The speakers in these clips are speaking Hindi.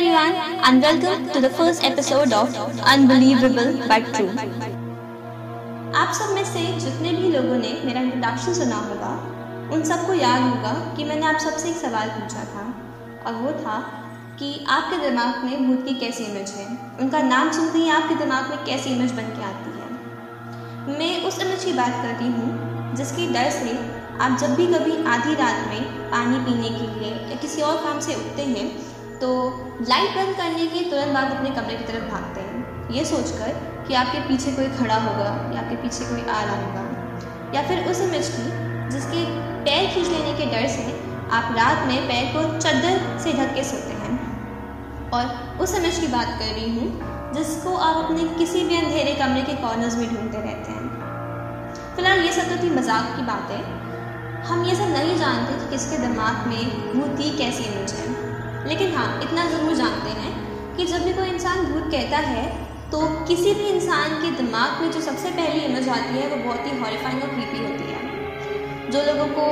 everyone, and welcome to the first episode of Unbelievable but True. आप सब में से जितने भी लोगों ने मेरा इंट्रोडक्शन सुना होगा उन सबको याद होगा कि मैंने आप सबसे एक सवाल पूछा था और वो था कि आपके दिमाग में भूत की कैसी इमेज है उनका नाम सुनते ही आपके दिमाग में कैसी इमेज बन के आती है मैं उस इमेज की बात कर रही हूँ जिसकी डर से आप जब भी कभी आधी रात में पानी पीने के लिए या किसी और काम से उठते हैं तो लाइट बंद करने के तुरंत बाद अपने कमरे की तरफ़ भागते हैं। ये सोचकर कि आपके पीछे कोई खड़ा होगा या आपके पीछे कोई आ रहा होगा, या फिर उस इमेज की, जिसके पैर खींच लेने के डर से आप रात में पैर को चद्दर से ढक के सोते हैं। और उस इमेज की बात कर रही हूँ, जिसको आप अपने किसी भी अंधेरे कमरे के कॉर्नर्स में ढूंढते रहते हैं। फ़िलहाल ये सब तो थी मज़ाक की बात। है हम ये सब नहीं जानते कि किसके दिमाग में भूत की कैसी इमेज है। लेकिन हाँ इतना ज़रूर जानते हैं कि जब भी कोई इंसान भूत कहता है तो किसी भी इंसान के दिमाग में जो सबसे पहली इमेज आती है, वो बहुत ही हॉरीफाइंग और क्रीपी होती है। जो लोगों को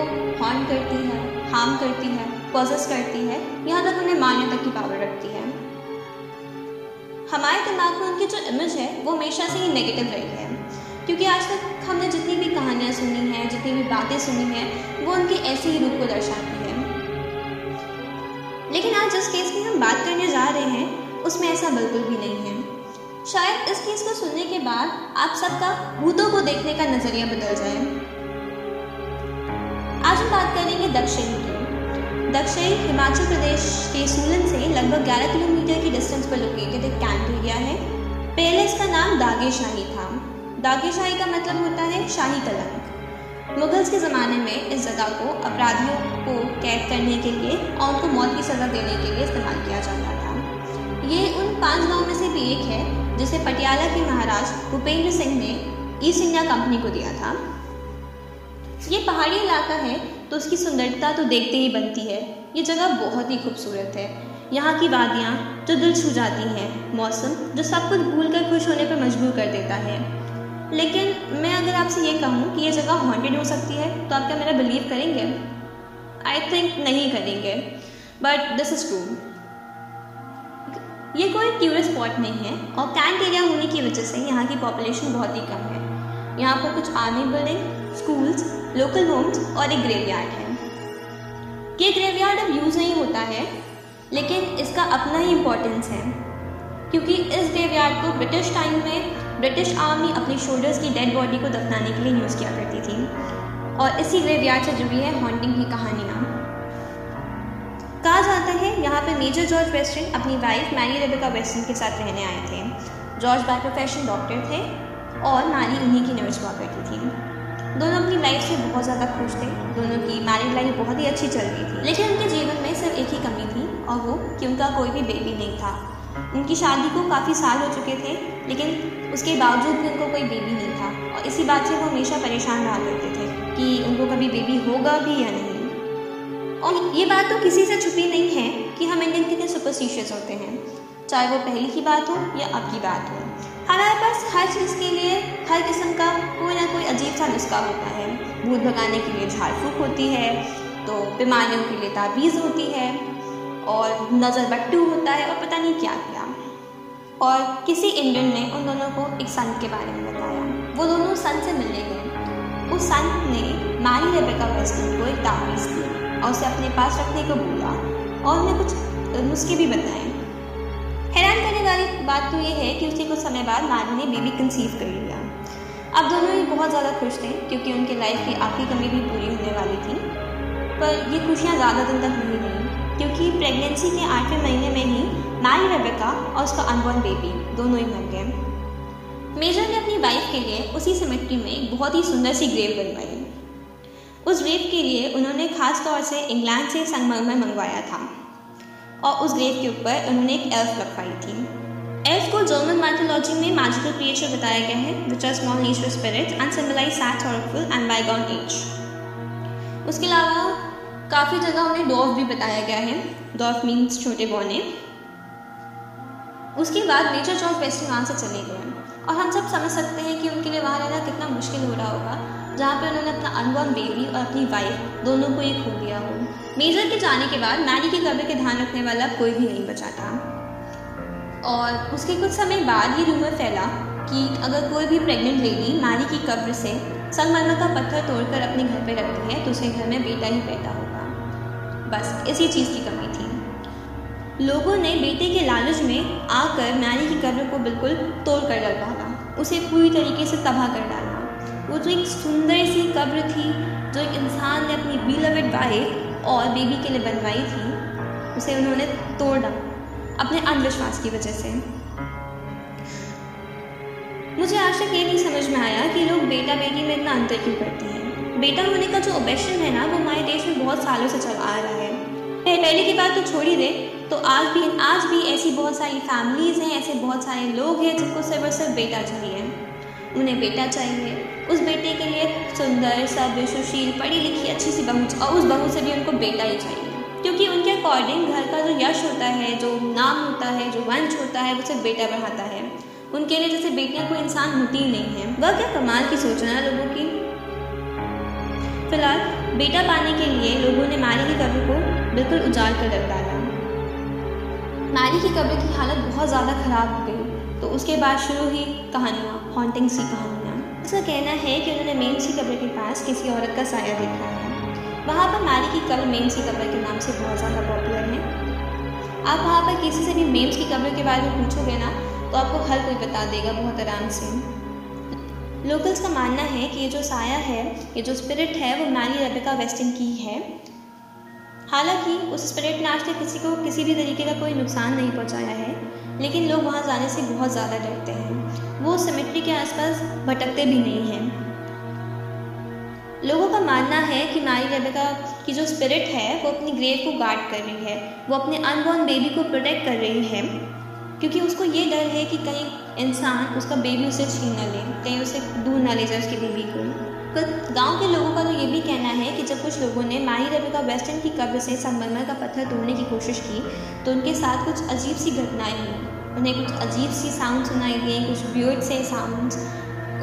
हॉर्न करती है हार्म करती है पॉजेस करती है यहाँ तक उन्हें मारने तक की पावर रखती है। हमारे दिमाग में उनकी जो इमेज है, वो हमेशा से ही नेगेटिव रही है। क्योंकि आज तक हमने जितनी भी कहानियाँ सुनी हैं, जितनी भी बातें सुनी हैं, वो उनके ऐसे ही रूप को दर्शाती है लेकिन आज जिस केस की हम बात करने जा रहे हैं, उसमें ऐसा बिल्कुल भी नहीं है। शायद इस केस को सुनने के बाद आप सबका भूतों को देखने का नज़रिया बदल जाए। आज हम बात करेंगे दक्षिण की। दक्षिण हिमाचल प्रदेश के सोलन से लगभग 11 किलोमीटर की डिस्टेंस पर लोकेटेड एक कैंट एरिया है। पहले इसका नाम दागे शाही था। दागे शाही का मतलब होता है शाही कलंक मुगल्स के ज़माने में इस जगह को अपराधियों को कैद करने के लिए और उनको मौत की सज़ा देने के लिए इस्तेमाल किया जाता था। ये उन पाँच गाँव में से भी एक है, जिसे पटियाला के महाराज भूपेंद्र सिंह ने ईस्ट इंडिया कंपनी को दिया था। ये पहाड़ी इलाका है तो उसकी सुंदरता तो देखते ही बनती है। ये जगह बहुत ही खूबसूरत है। यहाँ की वादियाँ जो दिल छू जाती हैं, मौसम जो सब कुछ भूल कर खुश होने पर मजबूर कर देता है। लेकिन मैं अगर आपसे ये कहूँ कि ये जगह हॉन्टेड हो सकती है तो आप क्या मेरा बिलीव करेंगे? आई थिंक नहीं करेंगे बट दिस इज़ ट्रू ये कोई टूरिस्ट स्पॉट नहीं है, और कैंट एरिया होने की वजह से यहाँ की पॉपुलेशन बहुत ही कम है। यहाँ पर कुछ army building schools local homes और एक ग्रेवयार्ड है। ये ग्रेवयार्ड अब यूज़ नहीं होता है, लेकिन इसका अपना ही इम्पोर्टेंस है, क्योंकि इस ग्रेवयार्ड को ब्रिटिश टाइम में ब्रिटिश आर्मी अपनी शोल्डर्स की डेड बॉडी को दफनाने के लिए यूज़ किया करती थी। और इसी ग्रेवयार्ड से जुड़ी है हॉन्टिंग की कहानियाँ कहा जाता है, यहाँ पर मेजर जॉर्ज वेस्टर्न अपनी वाइफ मैरी रेबिका वेस्टर्न के साथ रहने आए थे। जॉर्ज बाय प्रोफेशन डॉक्टर थे और मैरी उन्हीं की नर्स हुआ करती थी। दोनों अपनी लाइफ से बहुत ज़्यादा खुश थे। दोनों की मैरिड लाइफ बहुत ही अच्छी चल रही थी। लेकिन उनके जीवन में सिर्फ़ एक ही कमी थी और वो कि उनका कोई भी बेबी नहीं था। उनकी शादी को काफ़ी साल हो चुके थे, लेकिन उसके बावजूद भी उनको कोई बेबी नहीं था। और इसी बात से वो हमेशा परेशान रहा करते थे कि उनको कभी बेबी होगा भी या नहीं। और ये बात तो किसी से छुपी नहीं है कि हम इंडियन कितने सुपरस्टिशियस होते हैं, चाहे वो पहले की बात हो या अब की बात हो। हमारे पास हर चीज़ के लिए, हर किस्म का कोई ना कोई अजीब सा नुस्खा होता है। भूत भगाने के लिए झाड़ फूक होती है तो बीमारियों के लिए ताबीज़ होती है। और नज़र बट्टू होता है और पता नहीं क्या क्या। और किसी इंडियन ने उन दोनों को एक संत के बारे में बताया। वो दोनों संत से मिलने गए। उस संत ने मैरी रेबेका वेस्टन को एक तावीज़ दी और उसे अपने पास रखने को बोला और उन्हें कुछ नुस्खे भी बताए। हैरान करने वाली बात तो ये है कि उसके कुछ समय बाद मैरी ने बेबी कंसीव कर लिया। अब दोनों ही बहुत ज़्यादा खुश थे क्योंकि उनके लाइफ की आखिरी कमी भी पूरी होने वाली थी। पर ये खुशियाँ ज़्यादा दिन तक नहीं क्योंकि प्रेगनेंसी के आठवें महीने में ही मैरी रेबेका और उसका अनबॉर्न बेबी दोनों ही मर गए। मेजर ने अपनी वाइफ के लिए उसी सेमेट्री में एक बहुत ही सुंदर सी ग्रेव बनवाई। उस ग्रेव के लिए उन्होंने खास तौर से इंग्लैंड से संगमरमर मंगवाया था और उस ग्रेव के ऊपर उन्होंने एक एल्फ लगवाई थी। एल्फ को जर्मन माइथोलॉजी में मैजिकल क्रिएचर बताया गया है which are small nature spirit and symbolise sad sorrowful and bygone age उसके अलावा काफ़ी जगह उन्हें डॉफ भी बताया गया है। डॉफ मीन्स छोटे बौने। उसके बाद नेचर जॉर्ज वेस्टिंग वहाँ से चले गए। और हम सब समझ सकते हैं कि उनके लिए वहाँ रहना कितना मुश्किल हो रहा होगा, जहाँ पे उन्होंने अपना अनबॉर्न बेबी और अपनी वाइफ दोनों को ही खो दिया हो। मेजर के जाने के बाद मैरी की कब्र के ध्यान रखने वाला कोई भी नहीं बचा था। और उसके कुछ समय बाद ये रूमर फैला कि अगर कोई भी प्रेग्नेंट लेडी मैरी की कब्र से संगमरमर का पत्थर तोड़कर अपने घर पे रखती है तो उसे घर में बेटा ही पैदा होगा। बस इसी चीज़ की कमी थी। लोगों ने बेटे के लालच में आकर मैरी की कब्र को बिल्कुल तोड़ कर डाला। उसे पूरी तरीके से तबाह कर डाला। वो जो एक सुंदर सी कब्र थी, जो एक इंसान ने अपनी बीलवेड वाइफ और बेबी के लिए बनवाई थी, उसे उन्होंने तोड़ डाला, अपने अंधविश्वास की वजह से। मुझे आज तक ये नहीं समझ में आया कि लोग बेटा बेटी में इतना अंतर क्यों करते हैं। बेटा होने का जो ऑब्जेक्शन है ना, वो हमारे देश में बहुत सालों से चला आ रहा है। पहले की बात तो छोड़ ही दे तो आज भी आज भी ऐसी बहुत सारी फैमिलीज़ हैं, ऐसे बहुत सारे लोग हैं जिनको सिर्फ़ और सिर्फ़ बेटा चाहिए। उन्हें बेटा चाहिए। उस बेटे के लिए सुंदर, सभ्य, सुशील पढ़ी लिखी अच्छी सी बहू और उस बहू से भी उनको बेटा ही चाहिए। क्योंकि उनके अकॉर्डिंग घर का जो यश होता है, जो नाम होता है, जो वंश होता है, वो सिर्फ़ बेटा बढ़ाता है। उनके लिए जैसे बेटियाँ कोई इंसान होती नहीं है। वह क्या कमाल की सोचना है लोगों की। फ़िलहाल बेटा पाने के लिए लोगों ने मारी की कब्र को बिल्कुल उजाड़ कर रख डाला। मारी की कब्र की हालत बहुत ज़्यादा ख़राब हो गई तो उसके बाद शुरू हुई कहानियाँ हॉन्टिंग सी कहानियाँ उसका कहना है कि उन्होंने मेन सी कब्र के पास किसी औरत का साया देखा है। वहाँ पर मारी की कब्र मेन सी कब्र के नाम से बहुत ज़्यादा पॉपुलर है। आप वहाँ पर किसी से भी मेम्स की कब्र के बारे में पूछोगे ना तो आपको हर कोई बता देगा बहुत आराम से। लोकल्स का मानना है कि ये जो साया है, ये जो स्पिरिट है, वो मैरी रेबिका वेस्टिन की है। हालाँकि, उस स्पिरिट ने आज तक किसी को किसी भी तरीके का कोई नुकसान नहीं पहुँचाया है, लेकिन लोग वहाँ जाने से बहुत ज़्यादा डरते हैं। वो सिमेट्री के आसपास भटकते भी नहीं हैं। लोगों का मानना है कि मारी रेबिका की जो स्पिरिट है, वो अपनी ग्रेव को गार्ड कर रही है, वो अपने अनबॉर्न बेबी को प्रोटेक्ट कर रही है। क्योंकि उसको ये डर है कि कहीं इंसान उसका बेबी उसे छीन ना ले, कहीं उसे दूर ना ले जाए उसके बेबी को। पर गाँव के लोगों का तो ये भी कहना है कि जब कुछ लोगों ने माही रेबिका वेस्टर्न की कब्र से संगमरमर का पत्थर तोड़ने की कोशिश की तो उनके साथ कुछ अजीब सी घटनाएँ हुई। उन्हें कुछ अजीब सी साउंड सुनाई दिए कुछ ब्यूट से साउंड्स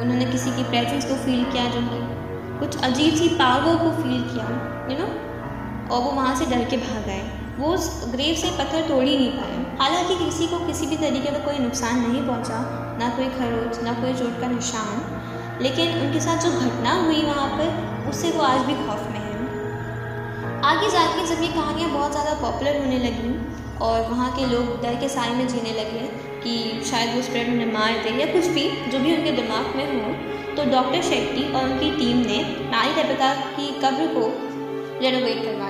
उन्होंने किसी की प्रेजेंस को फील किया जो कुछ अजीब सी पावर को फील किया यू नो और वो वहाँ से डर के भाग गए वो उस ग्रेव से पत्थर तोड़ ही नहीं पाए। हालाँकि किसी को किसी भी तरीके का कोई नुकसान नहीं पहुँचा, ना कोई खरोच, ना कोई चोट का निशान। लेकिन उनके साथ जो घटना हुई वहाँ पर, उससे वो आज भी खौफ में है। आगे जाके जब ये कहानियाँ बहुत ज़्यादा पॉपुलर होने लगी और वहाँ के लोग डर के साय में जीने लगे कि शायद वो स्प्रेड उन्हें मार दे या कुछ भी जो भी उनके दिमाग में हो तो डॉक्टर शेट्टी और उनकी टीम ने नारी रेबिका की कब्र को रेनोवेट करवा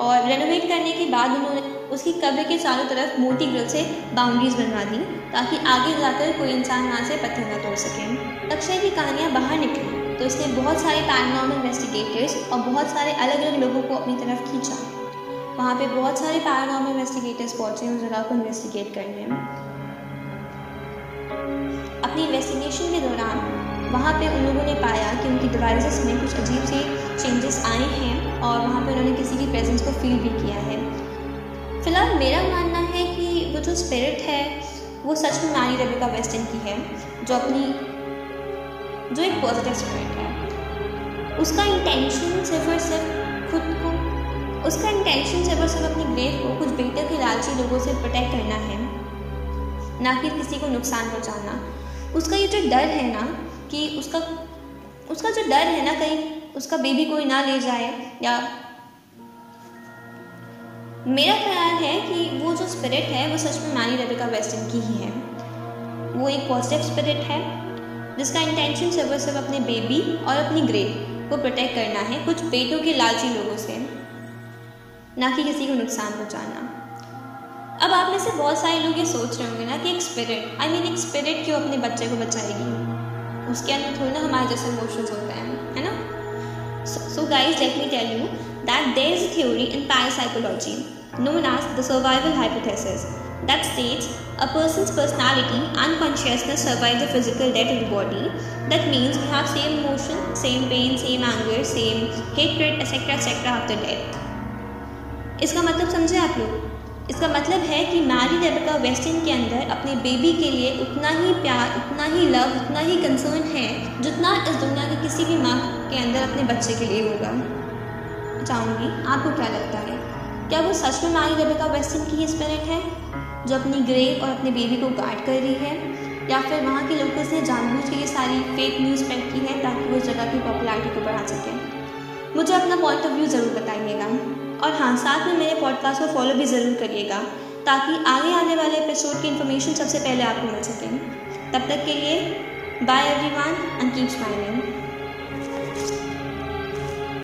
और रेनोवेट करने के बाद उन्होंने उसकी कब्र के चारों तरफ़ मोटी ग्रिल से बाउंड्रीज बनवा दी, ताकि आगे जाकर कोई इंसान वहाँ से पत्थर न तोड़ सके। अक्षय की कहानियाँ बाहर निकली तो इसने बहुत सारे पैरानॉर्मल इन्वेस्टिगेटर्स और बहुत सारे अलग अलग लोगों को अपनी तरफ़ खींचा। वहाँ पे बहुत सारे पैरानॉर्मल इन्वेस्टिगेटर्स पहुँचे उस जगह को इन्वेस्टिगेट करने अपनी इन्वेस्टिगेशन के दौरान वहाँ पे उन लोगों ने पाया कि उनकी डिवाइसेस में कुछ अजीब से चेंजेस आए हैं। और वहाँ पे उन्होंने किसी की प्रेजेंस को फील भी किया है। फ़िलहाल मेरा मानना है कि वो जो स्पिरिट है, वो सच में मानी रेबिका वेस्टर्न की है, जो अपनी, जो एक पॉजिटिव स्पिरिट है। उसका इंटेंशन सिर्फ़ और सिर्फ़ खुद को, उसका इंटेंशन सिर्फ़ और सिर्फ़ अपनी ग्रेव को, कुछ बेहतर के लालची लोगों से प्रोटेक्ट करना है, ना कि किसी को नुकसान पहुँचाना। उसका ये जो डर है ना, कि उसका उसका जो डर है ना कहीं उसका बेबी कोई ना ले जाए, या मेरा ख्याल है कि वो जो स्पिरिट है, वो सच में मानी रेबिका वेस्टर्न की ही है। वो एक पॉजिटिव स्पिरिट है, जिसका इंटेंशन सिर्फ़ और सिर्फ़ अपने बेबी और अपनी ग्रेड को प्रोटेक्ट करना है, कुछ बेटों के लालची लोगों से, ना कि किसी को नुकसान पहुंचाना। अब आप में से बहुत सारे लोग ये सोच रहे होंगे ना कि एक स्पिरिट आई मीन एक स्पिरिट क्यों अपने बच्चे को बचाएगी? उसके अंदर थोड़ी ना हमारे जैसे इमोशंस होते हैं, है ना? सो let me tell you that there is a theory in parapsychology known as the survival hypothesis that states a person's personality and consciousness survive the physical death of the body. That means we have same emotion, same pain, same anger, same hatred, etc. etc. after death. इसका मतलब समझे आप लोग इसका मतलब है कि मैरी रेबिका वेस्टिन के अंदर अपने बेबी के लिए उतना ही प्यार, उतना ही लव उतना ही कंसर्न है, जितना इस दुनिया की किसी भी माँ के अंदर अपने बच्चे के लिए होगा। चाहूँगी, आपको क्या लगता है? क्या वो सच में मैरी रेबिका वेस्टिन की ही स्पिरिट है, जो अपनी ग्रेव और अपने बेबी को गार्ड कर रही है? या फिर वहाँ के लोगों से जानबूझ के ये सारी फेक न्यूज़ स्प्रेड की है, ताकि वो जगह की पॉपुलैरिटी को बढ़ा सकें? मुझे अपना पॉइंट ऑफ़ व्यू ज़रूर बताइएगा। और हाँ साथ में मेरे पॉडकास्ट को फॉलो भी ज़रूर करिएगा, ताकि आगे आने वाले एपिसोड की इन्फॉर्मेशन सबसे पहले आपको मिल सके। तब तक के लिए bye everyone and keep smiling